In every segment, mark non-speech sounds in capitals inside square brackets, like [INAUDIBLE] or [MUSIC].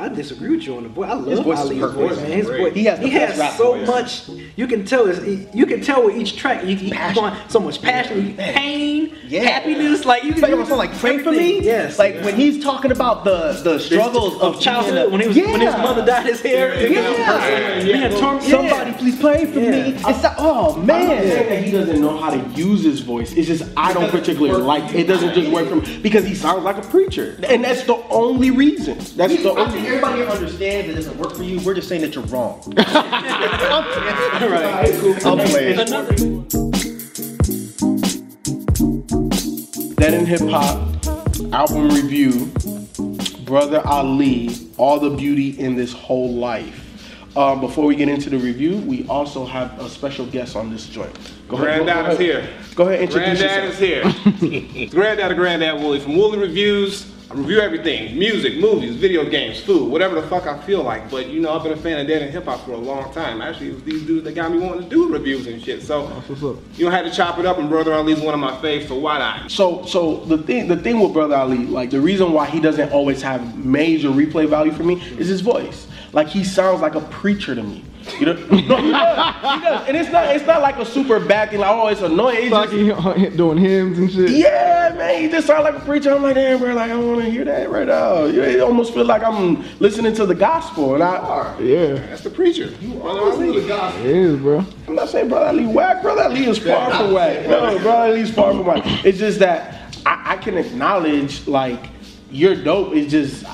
I disagree with you on the boy. I love His voice is Ali's perfect. voice, man. His voice. He has the he has rap so voice. much. You can tell. It's, you can tell with each track. You, you Passion. so much passion, pain, Yeah. happiness. Like you It's can like, it's like pray for me. Yes. Like when he's talking about the the struggles of childhood when he was when his mother dyed his hair. Yeah. Being torn- Somebody yeah. please pray for Yeah. me. It's like, oh I'm not saying man. that he doesn't know how to use his voice. It's just I don't particularly like it. Doesn't just work for me because he sounds like a preacher, and that's the only reason. That's the I think only. Everybody here understands it doesn't work for you. We're just saying that you're wrong. [LAUGHS] Right. I'm playing. Another. Dead End Hip Hop album review, Brother Ali, All the Beauty in This Whole Life. Um, before we get into the review, we also have a special guest on this joint. Go ahead, Granddad go is ahead. here. Go ahead, introduce Granddad yourself. is here. [LAUGHS] Granddad of Granddad Wooly from Wooly Reviews. I review everything music, movies, video games, food, whatever the fuck I feel like. But you know, I've been a fan of Dead End Hip Hop for a long time. Actually, it was these dudes that got me wanting to do reviews and shit. So, you know, I had to chop it up, and Brother Ali's one of my faves, so why not? So, so the thing, the thing with Brother Ali, like the reason why he doesn't always have major replay value for me is his voice. Like he sounds like a preacher to me. You know, [LAUGHS] no, he does. He does. And it's not, it's not like a super bad thing. Like, oh, it's annoying. It's like just, he doing hymns and shit. yeah, man, he just sounds like a preacher. I'm like, damn, bro, like I don't want to hear that right now. You know, It almost feel like I'm listening to the gospel, and I, Yeah, That's the preacher. Brother Ali. it is, bro. I'm not saying Brother Ali whack. Brother Ali is far from whack. No, Brother Ali's far from whack. It's just that I, I can acknowledge like you're dope. It's just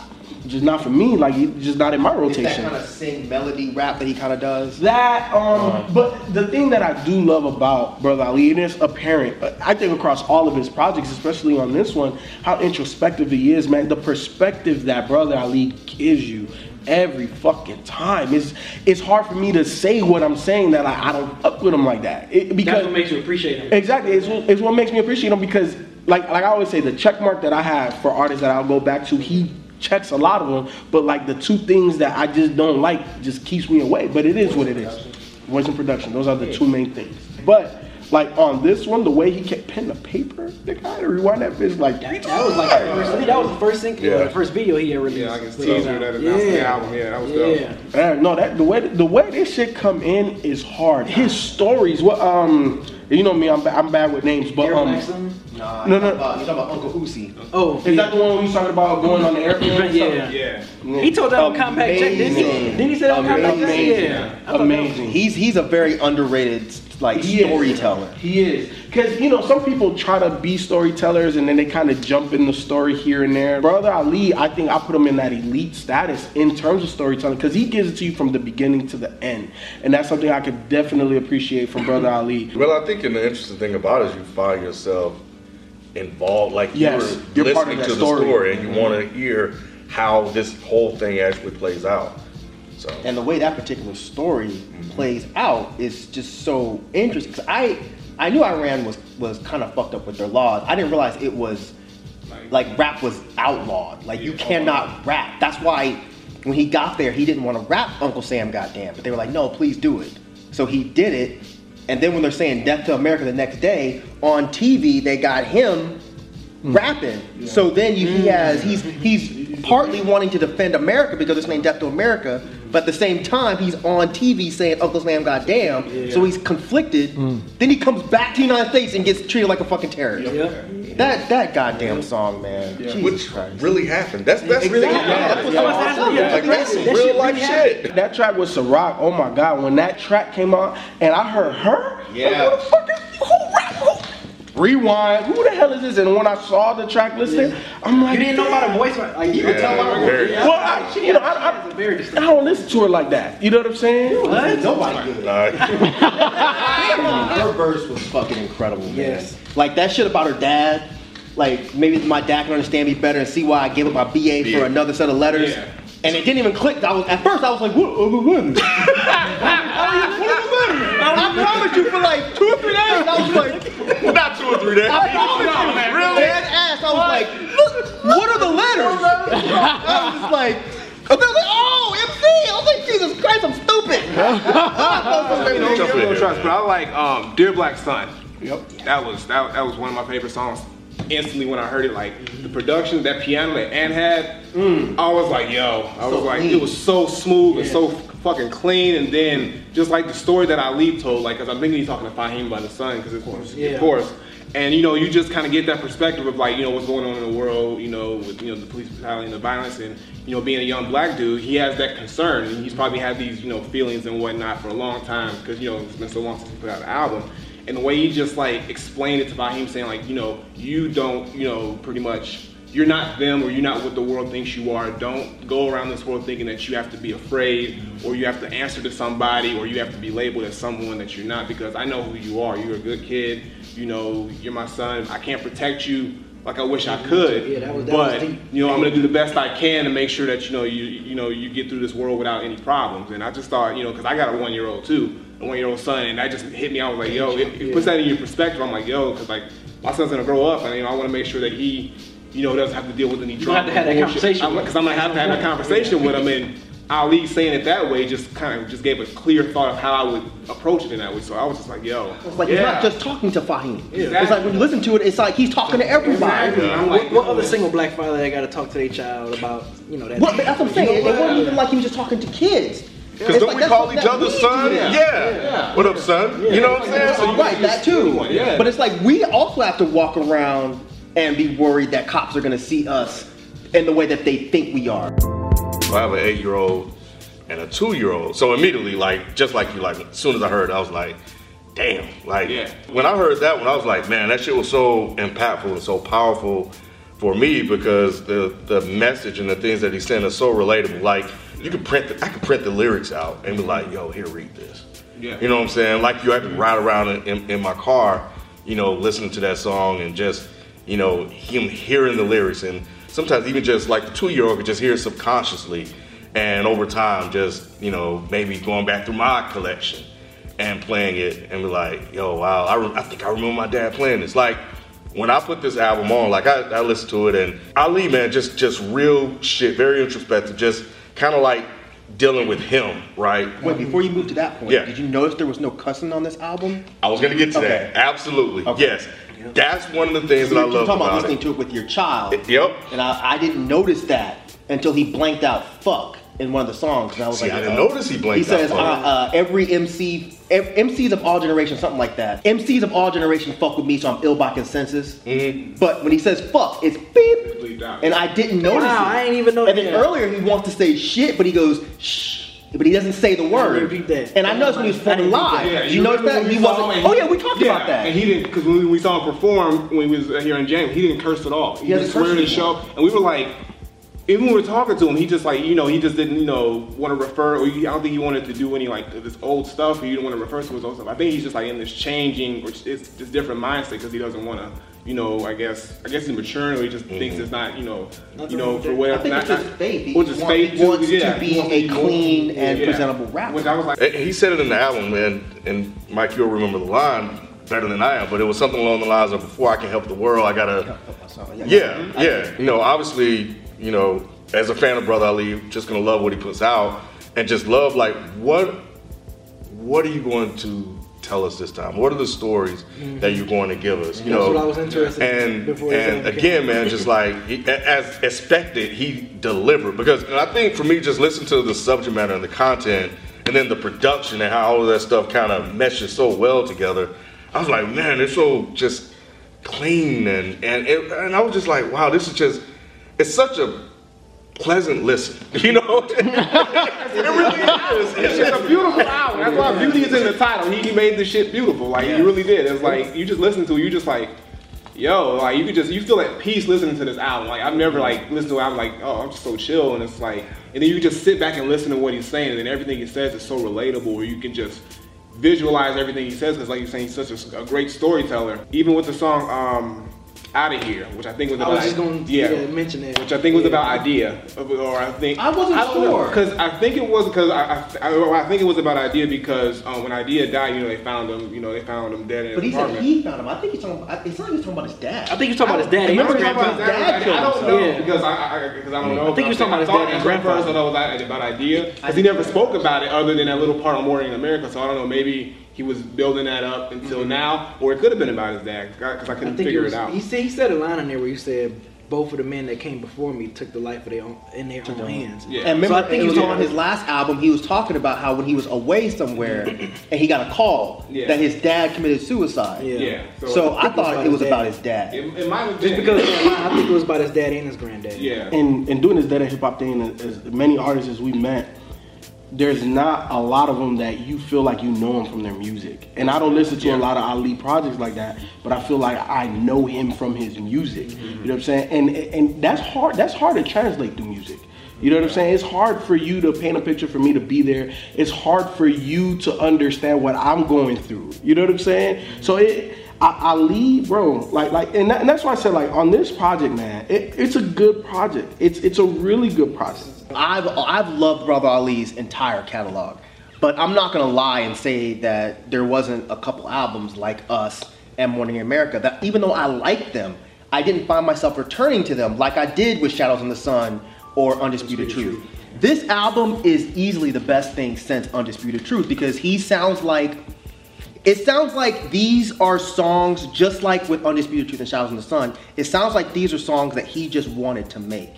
just not for me. Like it's just not in my It's that rotation. kind of sing melody rap that he kind of does. That, um, but the thing that I do love about Brother Ali, and it's apparent, uh, I think across all of his projects, especially on this one, how introspective he is, man. The perspective that Brother Ali gives you every fucking time. It's, it's hard for me to say what I'm saying that I, I don't fuck with him like that. It, because That's what makes you appreciate him. Exactly. It's, what- it's what makes me appreciate him because, like, like I always say, the check mark that I have for artists that I'll go back to, he checks a lot of them. But like the two things that I just don't like just keeps me away. But it is what it is. Voice and production. Those are the two main things. But like on this one, the way he kept pen to paper, the guy to rewind that bitch like three That was like the first, I think that was the first thing, Yeah. the first video he ever released. Yeah, like his So, that announced the yeah. album. Yeah, that was dope. Yeah. Man, no, that the way the way this shit come in is hard. His stories, what um, you know me, I'm I'm bad with names, but um, Blackstone? Nah, No, you're no. about- you're talking about Uncle Uzi. Oh, is that the one we was talking about going on the [LAUGHS] airplane? or Yeah. Yeah. He told that on Combat Jack, didn't he? Amazing. Didn't he say that on Combat Jack? Amazing. Yeah. I thought that was- Amazing. He's he's a very underrated like He is. storyteller. He is. Because, you know, some people try to be storytellers and then they kind of jump in the story here and there. Brother Ali, I think I put him in that elite status in terms of storytelling because he gives it to you from the beginning to the end. And that's something I could definitely appreciate from Brother Ali. Well, I think the interesting thing about it is you find yourself involved, like Yes, you're you're part of listening that to the story. story, and you want to hear how this whole thing actually plays out. So, And the way that particular story mm-hmm. plays out is just so interesting. Cause I I knew Iran was was kind of fucked up with their laws. I didn't realize it was like rap was outlawed. Like you cannot rap. That's why when he got there, he didn't want to rap Uncle Sam goddamn. But they were like, no, please do it. So he did it. And then when they're saying death to America the next day, on TV they got him rapping. So then you, he mm. has he's he's partly wanting to defend America because it's named Death to America, but at the same time he's on TV saying Uncle Sam goddamn. So he's conflicted. Mm. Then he comes back to the United States and gets treated like a fucking terrorist. That that goddamn song, man. Jesus which Christ. really happened. That's that's really Exactly. yeah. That's what's Yeah. awesome. Yeah. like that's some That real shit life really shit. That track with Sa-Roc, oh my God, when that track came out and I heard her, Yeah. like, what the fuck is, who rap, who? Rewind, who the hell is this? And when I saw the track listing, I'm like, You didn't know about her voice, right? Like, you could tell by her very- voice. Well, I, you know, I, I, It's a I don't listen to her like that. You know what I'm saying? What? Nobody good. [LAUGHS] Her verse was fucking incredible, man. Yes. Like that shit about her dad. Like maybe my dad can understand me better and see why I gave up my BA for another set of letters. Yeah. And it didn't even click. I was at first [LAUGHS] I was like, what other letters? I promise you for like two or three days. I was like, Not two or three days. I promise you, Really? dead ass. I was like, look, what are the letters? [LAUGHS] I was just like, and they was like, oh, MC. I was like, Jesus Christ, I'm stupid. [LAUGHS] You know, Jump in no trust, but I like um, "Dear Black Son." Yep. That was that, that was one of my favorite songs. Instantly when I heard it, like the production, that piano that Ann had, I was like, yo, I was So like, clean. it was so smooth and so fucking clean. And then just like the story that Ali told, like, cause I'm thinking he's talking to Fahim about his son, cause it's Yeah. of course. And you know, you just kind of get that perspective of like, you know, what's going on in the world, you know, with you know the police brutality and the violence, and you know, being a young black dude, he has that concern, and he's probably had these, you know, feelings and whatnot for a long time, because you know it's been so long since he put out an album. And the way he just like explained it to Fahim, saying like, you know, you don't, you know, pretty much. You're not them, or you're not what the world thinks you are. Don't go around this world thinking that you have to be afraid, or you have to answer to somebody, or you have to be labeled as someone that you're not. Because I know who you are. You're a good kid you know, you're my son. I can't protect you like I wish I could. Yeah, that was- that was but deep. you know, I'm gonna do the best I can to make sure that you know you you know you get through this world without any problems. And I just thought, you know, because I got a one year old too, a one year old son, and that just hit me. I was like, yo, it, it puts that in your perspective. I'm like, yo, because like my son's gonna grow up, and you know, I want to make sure that he, you know, doesn't have to deal with any gonna trauma. have to have that conversation with him. because I'm gonna have to have that conversation with him and. Ali saying it that way just kind of just gave a clear thought of how I would approach it in that way. So I was just like, yo, It's like he's not just talking to Fahim. It's Exactly. like when you listen to it, it's like he's talking to everybody. Exactly. I'm What, what other single black father that got to talk to their child about, you know, that? Well, that's what I'm saying. It, it wasn't even like he was just talking to kids. Because don't like we call each other son? Yeah. Yeah. What up, son? You know what I'm saying? So right, that too. Yeah. But it's like we also have to walk around and be worried that cops are gonna see us in the way that they think we are. I have an eight year old and a two year old. So immediately, like, just like you, like, as soon as I heard it, I was like, damn. Like, Yeah. when I heard that one, I was like, man, that shit was so impactful and so powerful for me because the, the message and the things that he saying are so relatable. Like, you could print, the, I could print the lyrics out and be like, yo, here, read this. Yeah. You know what I'm saying? Like, you have to ride around in, in, in my car, you know, listening to that song and just, you know, him hearing the lyrics and sometimes even just like the two year old could just hear it subconsciously and over time just you know maybe going back through my collection and playing it and be like yo wow I, re- I think i remember my dad playing this like when i put this album on like i, I listened to it and ali man just just real shit very introspective just kind of like dealing with him right Wait, before you move to that point, Yeah. did you notice there was no cussing on this album? i was gonna get to Okay. that absolutely Okay. yes that's one of the things that i You're love talking about about listening it to it with your child. yep And I, I didn't notice that until he blanked out "fuck" in one of the songs. And I was See, like, I didn't uh, notice he blanked out. He says, out uh, "fuck." uh, "Every MC, ev- MCs of all generations, something like that. MCs of all generations fuck with me, so I'm ill by consensus. Mm-hmm. But when he says "fuck," it's beep, and I didn't notice Wow, it. I ain't even know And then that. earlier he wants to say shit, but he goes shh. But he doesn't say the word. And I noticed when he was performing live. Yeah, Did you notice that? He wasn't. Oh yeah, we talked yeah, about that. And he didn't because when we saw him perform when he was uh, here in James, he didn't curse at all. He, He just hasn't swear cursed the show, and we were like. Even when we were talking to him, he just like you know he just didn't you know want to refer. Or he, I don't think he wanted to do any like this old stuff. Or he didn't want to refer to his old stuff. I think he's just like in this changing, or it's this different mindset because he doesn't want to you know I guess I guess he's maturing or he just thinks mm-hmm. it's not you know you know for whatever. I think not, it's just not- faith. He, or just wants, faith he too, wants yeah. to be wants a more- clean and yeah. presentable rapper. Which I was like, He said it in the album, and and Mike, you'll remember the line better than I am, but it was something along the lines of "Before I can help the world, I gotta." Yeah, yeah. You know, obviously, you know, as a fan of Brother Ali, just gonna love what he puts out, and just love like what what are you going to tell us this time? What are the stories that you're going to give us? You Mm-hmm. That's know, what I was interested and the and came again, man, just like [LAUGHS] he, as expected, he delivered because and I think for me, just listen to the subject matter and the content, and then the production and how all of that stuff kind of meshes so well together. I was like, man, it's so just clean and and it, and I was just like, wow, this is just it's such a pleasant listen, [LAUGHS] you know. [LAUGHS] it really is. It's just a beautiful album. That's why beauty is in the title. He, he made this shit beautiful. Like he really did. It's like you just listen to it, you just like, yo, like you could just you feel at peace listening to this album. Like I've never like listened to I'm like, oh, I'm just so chill, and it's like, and then you just sit back and listen to what he's saying, and then everything he says is so relatable, where you can just visualize everything he says. Because like you're saying, he's such a, a great storyteller. Even with the song. um Out of Here, which I think was about. I was just gonna yeah, yeah, mention that. which I think was Yeah. about Eyedea, or I think I wasn't sure. because I think it was because I, I, I, I think it was about Eyedea because um, when Eyedea died, you know they found him, you know they found him dead in But his he said he found him. I think he's talking. About, it's not like he's talking about his dad. I think you're talking about his dad. I remember His talking about grandfather. his dad I, killed don't himself. know Yeah. because I because I, don't know. I think he was talking about his I dad and thought at grandfather. First, I thought it was about Eyedea because he never spoke about it other than that little part on Mourning in America. So I don't know. Maybe he was building that up until mm-hmm. now, or it could have been about his dad because I I couldn't think figure it, was, it out. He said he said a line in there where he said both of the men that came before me took the life of their own in their own hands. Yeah. And remember, So I think it he was was on his last album. He was talking about how when he was away somewhere [COUGHS] and he got a call Yeah. that his dad committed suicide. Yeah. yeah. So, So I, think it was thought it was about his dad. it, it might have Just because of I think it was about his dad and his granddad. yeah. and and doing this Dead End Hip Hop thing, as as many artists as we met, there's not a lot of them that you feel like you know them from their music. And I don't listen to a lot of Ali projects like that, but I feel like I know him from his music. You know what I'm saying? And and that's hard. That's hard to translate through music. You know what I'm saying? It's hard for you to paint a picture for me to be there. It's hard for you to understand what I'm going through. You know what I'm saying? So it. I, Ali, bro, like, like, and, that, and that's why I said, like, on this project, man, it, it's a good project. It's, it's a really good project. I've I've loved Brother Ali's entire catalog, but I'm not gonna lie and say that there wasn't a couple albums like Us and Mourning in America that even though I liked them, I didn't find myself returning to them like I did with Shadows in the Sun or Undisputed Truth. This album is easily the best thing since Undisputed Truth because he sounds like it sounds like these are songs just like with Undisputed Truth and Shadows in the Sun. It sounds like these are songs that he just wanted to make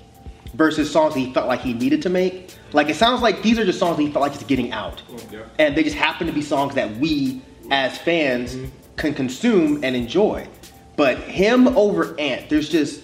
versus songs that he felt like he needed to make. Like it sounds like these are just songs that he felt like he's getting out. Yeah. And they just happen to be songs that we as fans can consume and enjoy. But him over Ant, there's just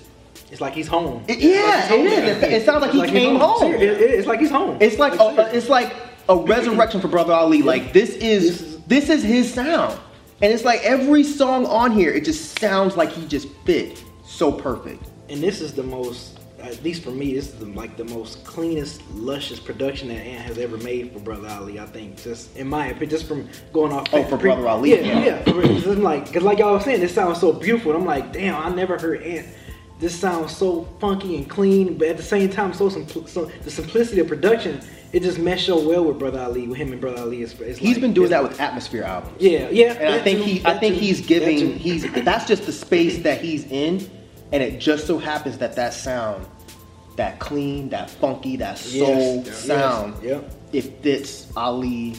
It's like he's home. it- yeah, it is. It, it sounds like It's he he's came home. Ser- it- it- it's like he's home. It's like a, it's like a resurrection for Brother Ali. Like this This is is- this is his sound, and it's like every song on here, it just sounds like he just fit so perfect. and this is the most, at least for me, this is the, like the most cleanest, luscious production that Ant has ever made for Brother Ali. I think, just in my opinion, just from going off. Oh, for Brother Ali, Yeah, yeah. yeah. 'Cause I'm like, cause like y'all was saying, this sounds so beautiful. And I'm like, damn, I never heard Ant. This sounds so funky and clean, but at the same time, so, simpl- so the simplicity of production, it just meshed so well with Brother Ali. With him and Brother Ali, it's, it's He's like- been doing that with Atmosphere albums. Yeah, yeah. And I think too, he, I think too, he's giving, too. he's that's just the space that he's in, and it just so happens that that sound, that clean, that funky, that soul Yes, yes, sound, yep. it fits Ali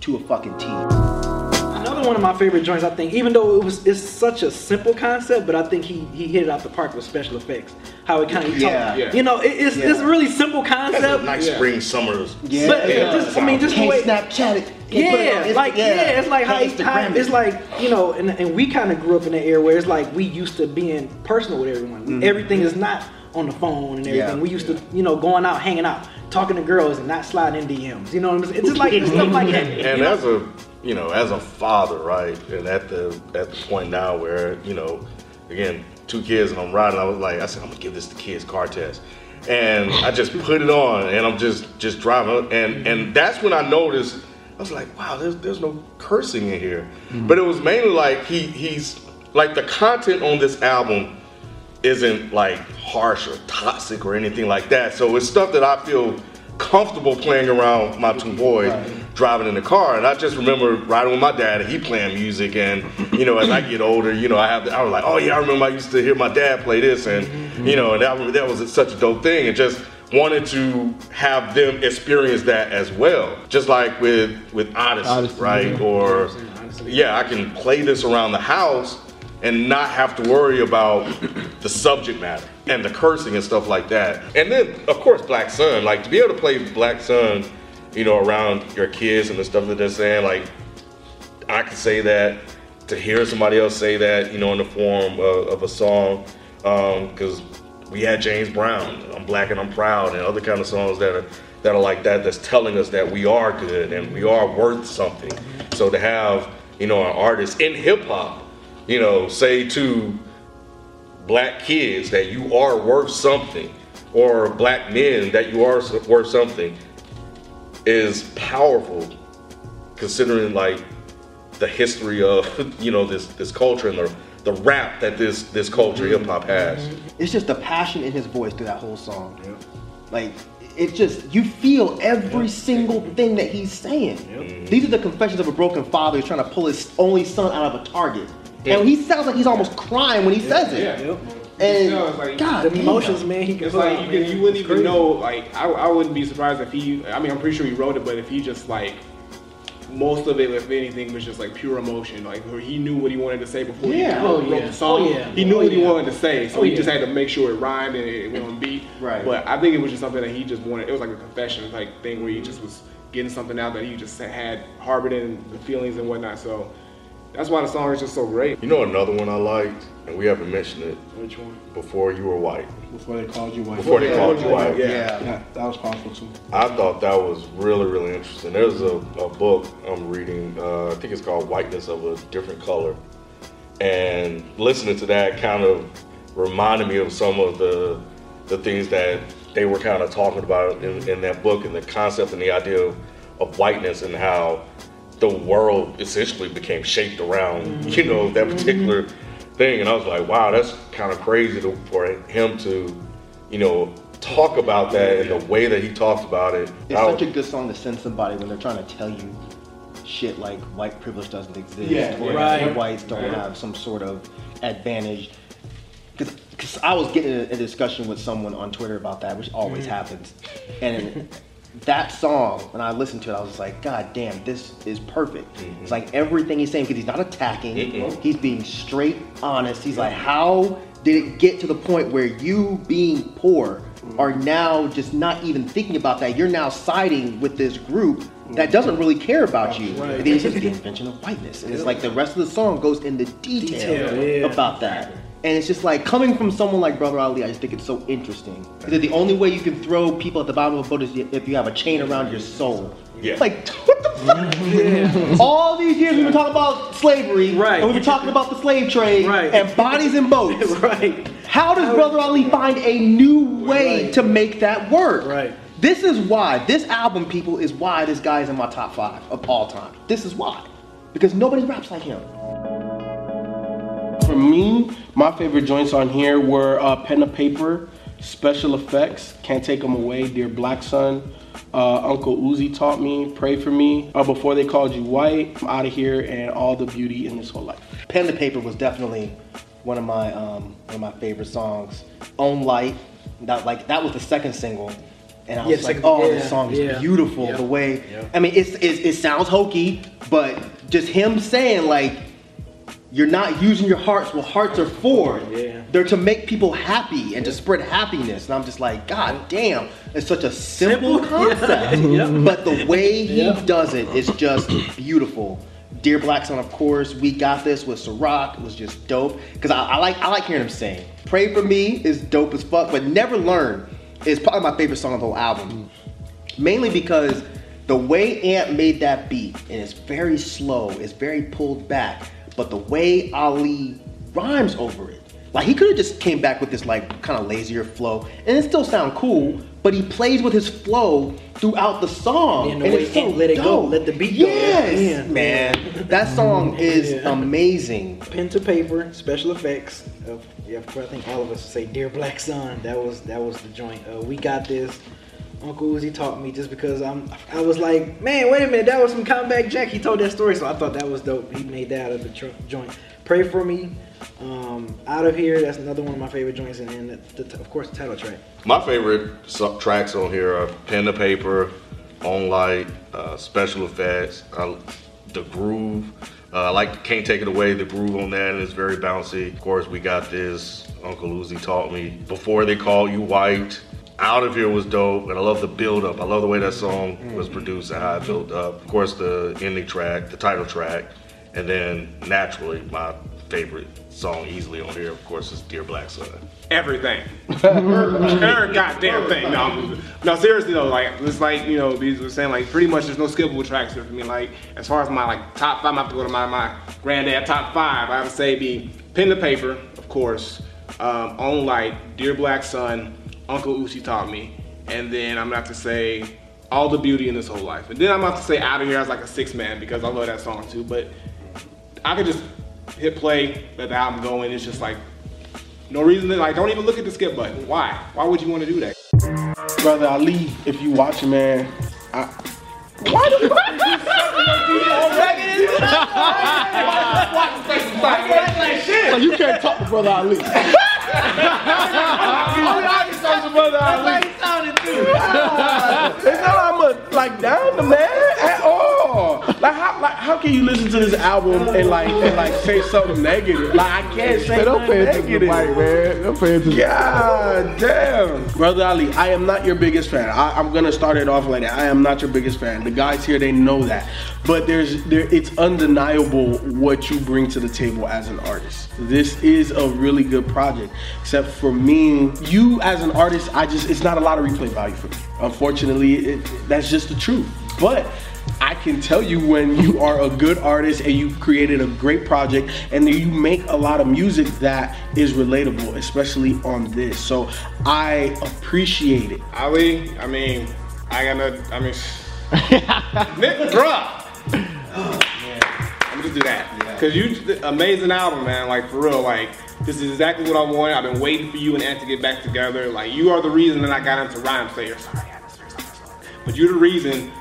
to a fucking T. Another one of my favorite joints, I think, even though it was it's such a simple concept, but I think he he hit it out the park with special effects. How it kind of Yeah. Yeah. you know, it, it's it's a really simple That's a concept. nice Yeah. spring summer's. Yeah. But Yeah. just, I mean, just the Can't way. Snapchat it. Can't put it on Yeah, like yeah. it's like how, Can't how Instagram it's like you know, and, and we kind of grew up in that era where it's like we used to being personal with everyone. Mm-hmm. Everything is not on the phone and everything. Mm-hmm. Yeah. we used to you know going out, hanging out, talking to girls, and not sliding in DMs. You know what I'm saying? It's just like it's stuff like that. [LAUGHS] And you know? as a you know, as a father, right, and at the at the point now where you know, again, two kids and I'm riding, I was like, I said, I'm gonna give this the kids car test, and I just put it on, and I'm just just driving, and and that's when I noticed. I was like, wow, there's there's no cursing in here, but it was mainly like he he's like the content on this album isn't like harsh or toxic or anything like that. So it's stuff that I feel comfortable playing around my two boys driving in the car. And I just remember riding with my dad and he playing music. And you know, as I get older, you know, I have I was like, oh yeah, I remember I used to hear my dad play this, and you know, and that that was such a dope thing. And just wanted to have them experience that as well. Just like with with Odyssey, Odyssey, right? yeah. Or yeah, I can play this around the house and not have to worry about the subject matter and the cursing and stuff like that. And then, of course, Black Son. Like to be able to play Black Son, you know, around your kids and the stuff that they're saying. Like I could say that. To hear somebody else say that, you know, in the form of, of a song, um, because we had James Brown, "I'm Black and I'm Proud," and other kind of songs that are that are like that. That's telling us that we are good and we are worth something. So to have, you know, an artist in hip hop you know, say to black kids that you are worth something, or black men that you are worth something, is powerful, considering like the history of [LAUGHS] you know this this culture and the the rap that this this culture mm-hmm. hip hop has. Mm-hmm. It's just the passion in his voice through that whole song. Like it just you feel every single thing that he's saying. These are the confessions of a broken father who's trying to pull his only son out of a target. And he sounds like he's almost crying when he says it. Yeah. Yep. And You know, like- God, The emotions, man. He It's like you, can, you wouldn't It's even crazy. know. Like I, I wouldn't be surprised if he. I mean, I'm pretty sure he wrote it, but if he just like most of it, if anything, was just like pure emotion. Like he knew what he wanted to say before Yeah. he Oh, wrote yeah. the song. Oh, yeah. He knew Oh, what he wanted to say, so Oh, he yeah. just had to make sure it rhymed and it went on beat. Right. But I think it was just something that he just wanted. It was like a confession like thing where he just was getting something out that he just had harbored in the feelings and whatnot. So that's why the song is just so great. You know another one I liked, and we haven't mentioned it Which one? before you were white. Before they called you white. Before they called you white. Yeah. Yeah. Yeah, that was powerful too. I thought that was really, really interesting. There's a, a book I'm reading, uh, I think it's called Whiteness of a Different Color. And listening to that kind of reminded me of some of the, the things that they were kind of talking about in, in that book and the concept and the idea of, of whiteness and how the world essentially became shaped around, you know, that mm-hmm. particular thing. And I was like, wow, that's kind of crazy to, for him to, you know, talk about that and the way that he talks about it. It's I- such a good song to send somebody when they're trying to tell you shit like white privilege doesn't exist Yeah, or right. whites don't have some sort of advantage. Because I was getting a, a discussion with someone on Twitter about that, which always mm-hmm. happens. And [LAUGHS] that song, when I listened to it, I was like, God damn, this is perfect. Mm-hmm. It's like everything he's saying, because he's not attacking, Mm-mm. he's being straight honest. He's like, how did it get to the point where you being poor mm-hmm. are now just not even thinking about that? You're now siding with this group that doesn't mm-hmm. really care about you. Right. And then he says the invention of whiteness. And it's like the rest of the song goes into detail, Detail, yeah. about that. And it's just like coming from someone like Brother Ali, I just think it's so interesting. Is Because the only way you can throw people at the bottom of a boat is if you have a chain around your soul. Yeah. Like, what the fuck? Yeah. All these years we've been talking about slavery, Right. and we've been talking about the slave trade, Right. and bodies in boats. [LAUGHS] right. How does Brother Ali find a new way Right. to make that work? Right. This is why this album, people, is why this guy is in my top five of all time. This is why, because nobody raps like him. For me, my favorite joints on here were uh, Pen to Paper, Special Effects, Can't Take Them Away, Dear Black Son, uh, Uncle Uzi Taught Me, Pray For Me, uh, Before They Called You White, I'm Out of Here, and All the Beauty in This Whole Life. Pen to Paper was definitely one of my um, one of my favorite songs. Own Light, that like that was the second single, and I Yeah, was like, second- oh, yeah, this song is yeah. beautiful. Yeah. The way, Yeah. I mean, it's, it's it sounds hokey, but just him saying like. You're not using your hearts. Well, hearts are for. Yeah. They're to make people happy and to spread happiness. And I'm just like, God damn, it's such a simple, Simple? [LAUGHS] Yeah. concept. But the way he does it is just beautiful. Dear Black Son, of course, we got this with Sa-Roc was just dope. Cause I, I like I like hearing him sing. Pray for me is dope as fuck, but Never Learn is probably my favorite song of the whole album. Mainly because the way Ant made that beat, and it's very slow, it's very pulled back, but the way Ali rhymes over it. Like he could have just came back with this like kind of lazier flow, and it still sound cool. But he plays with his flow throughout the song, And the and it's so let it go, dope. let the beat go. Yes, Yeah. man, that song [LAUGHS] is Yeah. amazing. Pen to paper, special effects. Of, yeah, I think all of us say "Dear Black Son." That was that was the joint. Uh, we got this. Uncle Uzi taught me just because I'm. I was like, man, wait a minute, that was from Combat Jack. He told that story, so I thought that was dope. He made that out of the joint. Pray for me. Um, out of here. That's another one of my favorite joints, and then the, the, of course the title track. My favorite tracks on here are Pen to Paper, Own Light, uh, Special Effects, uh, The Groove. Uh, like Can't Take It Away, the groove on that is very bouncy. Of course, we got this, Uncle Uzi taught me. Before They Call You White, Out of Here was dope, and I love the build up. I love the way that song was produced and how it built up. Of course, the ending track, the title track, and then naturally, my favorite song easily on here, of course, is Dear Black Son. everything. [LAUGHS] Every goddamn thing. No, no, seriously though, like it's like you know, these were saying like pretty much there's no skippable tracks here for me. Like as far as my like top five, I have to go to my my granddad top five. I would say be pen to paper, of course, um, own light, dear black son, Uncle Uzi taught me, and then I'm gonna have to say all the beauty in this whole life, and then I'm gonna have to say out of here as like a six man because I love that song too. But I could just hit play, let the album go, and it's just like no reason to like. Don't even look at the skip button. Why? Why would you want to do that? Brother Ali, if you watching, man, I, why the [LAUGHS] fuck? so you can't talk to Brother Ali. [LAUGHS] [LAUGHS] [LAUGHS] It's not I'm a, like down the man at all. Like how like how can you listen to this album and like and like say something negative? Like I can't say Hey, don't nothing pay negative. the mic, man. Don't pay attention. God damn. Brother Ali, I am not your biggest fan. I, I'm gonna start it off like that. I am not your biggest fan. The guys here, they know that. But there's there it's undeniable what you bring to the table as an artist. This is a really good project. Except for me, you as an artist, I just it's not a lot of replay value for me. Unfortunately, it, that's just the truth. But I can tell you when you are a good artist and you've created a great project and you make a lot of music that is relatable, especially on this. So I appreciate it. Ali, I mean, I got no, I mean, [LAUGHS] Nick, bruh. Do that. Cause you, amazing album, man. Like for real, like this is exactly what I wanted. I've been waiting for you and Ant to get back together. Like you are the reason that I got into Rhymesayers. Sorry, Ant, sorry, sorry, sorry. But you're the reason.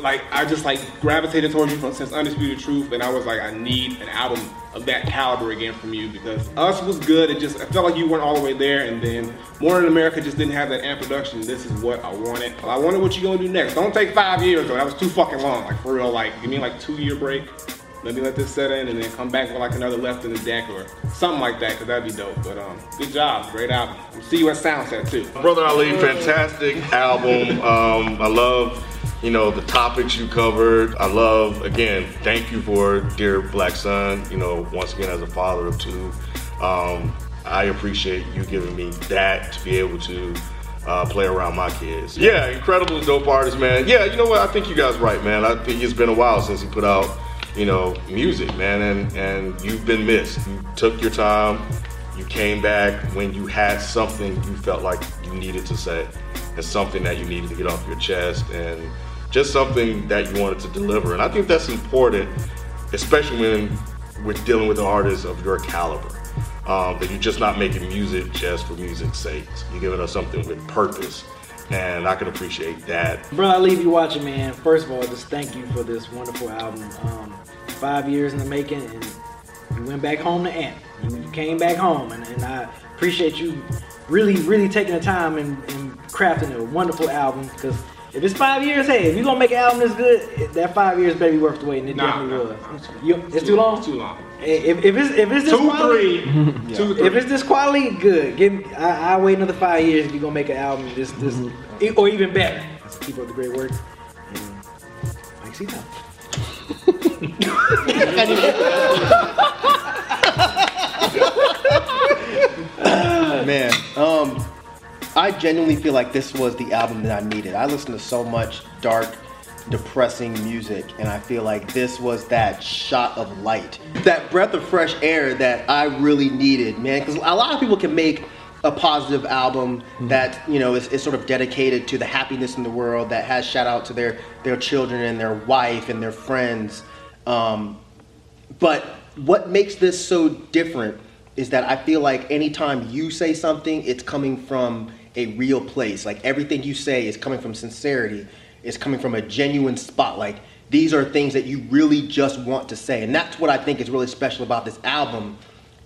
Like I just like gravitated towards you from since Undisputed Truth, and I was like, I need an album of that caliber again from you because Us was good. It just I felt like you weren't all the way there, and then Mourning in America just didn't have that Ant production. This is what I wanted. I wanted what you gonna do next. Don't take five years though. That was too fucking long. Like for real. Like give me like two year break. Let me let this set in and then come back with like another left in the deck or something like that, cause that'd be dope. But um, good job, great album. We'll see you at Soundset too. Brother Ali, fantastic album. Um, I love, you know, the topics you covered. I love, again, thank you for Dear Black Son. You know, once again, as a father of two, um, I appreciate you giving me that to be able to uh, play around my kids. Yeah, incredible, dope artist, man. Yeah, you know what? I think you guys right, man. I think it's been a while since he put out, you know, music, man, and and you've been missed. You took your time. You came back when you had something you felt like you needed to say, and something that you needed to get off your chest, and just something that you wanted to deliver. And I think that's important, especially when we're dealing with an artist of your caliber. Um, that you're just not making music just for music's sake. You're giving us something with purpose, and I can appreciate that. Bro, I leave you watching, man. First of all, just thank you for this wonderful album. Um, five years in the making, and you went back home to Ant. You, you came back home, and, and I appreciate you really, really taking the time and, and crafting a wonderful album. Because if it's five years, hey, if you're gonna make an album this good, that five years better be worth the wait, and it Nah, definitely nah, was. You- it's too long. Too long. If, if it's if it's this Two, quality, three, [LAUGHS] two, three. if it's this quality, good. Give me, I, I'll wait another five years if you're gonna make an album this this mm-hmm. e- or even better. Keep up the great work. And Mike C. [LAUGHS] [LAUGHS] Man, um, I genuinely feel like this was the album that I needed. I listened to so much dark, depressing music, and I feel like this was that shot of light, that breath of fresh air that I really needed, man. Because a lot of people can make a positive album that you know is, is sort of dedicated to the happiness in the world, that has shout out to their their children and their wife and their friends. Um, but what makes this so different is that I feel like anytime you say something, it's coming from a real place. Like everything you say is coming from sincerity, it's coming from a genuine spot. Like these are things that you really just want to say. And that's what I think is really special about this album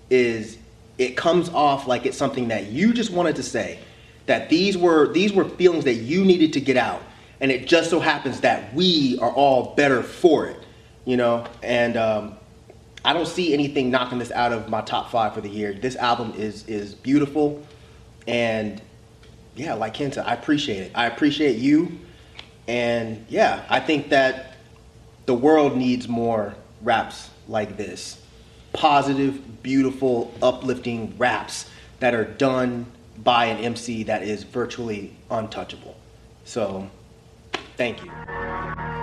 is it comes off like it's something that you just wanted to say. That these were these were feelings that you needed to get out. And it just so happens that we are all better for it. You know? And um I don't see anything knocking this out of my top five for the year. This album is is beautiful, and yeah, like Kenta, I appreciate it. I appreciate you, and yeah, I think that the world needs more raps like this, positive, beautiful, uplifting raps that are done by an MC that is virtually untouchable. So, thank you.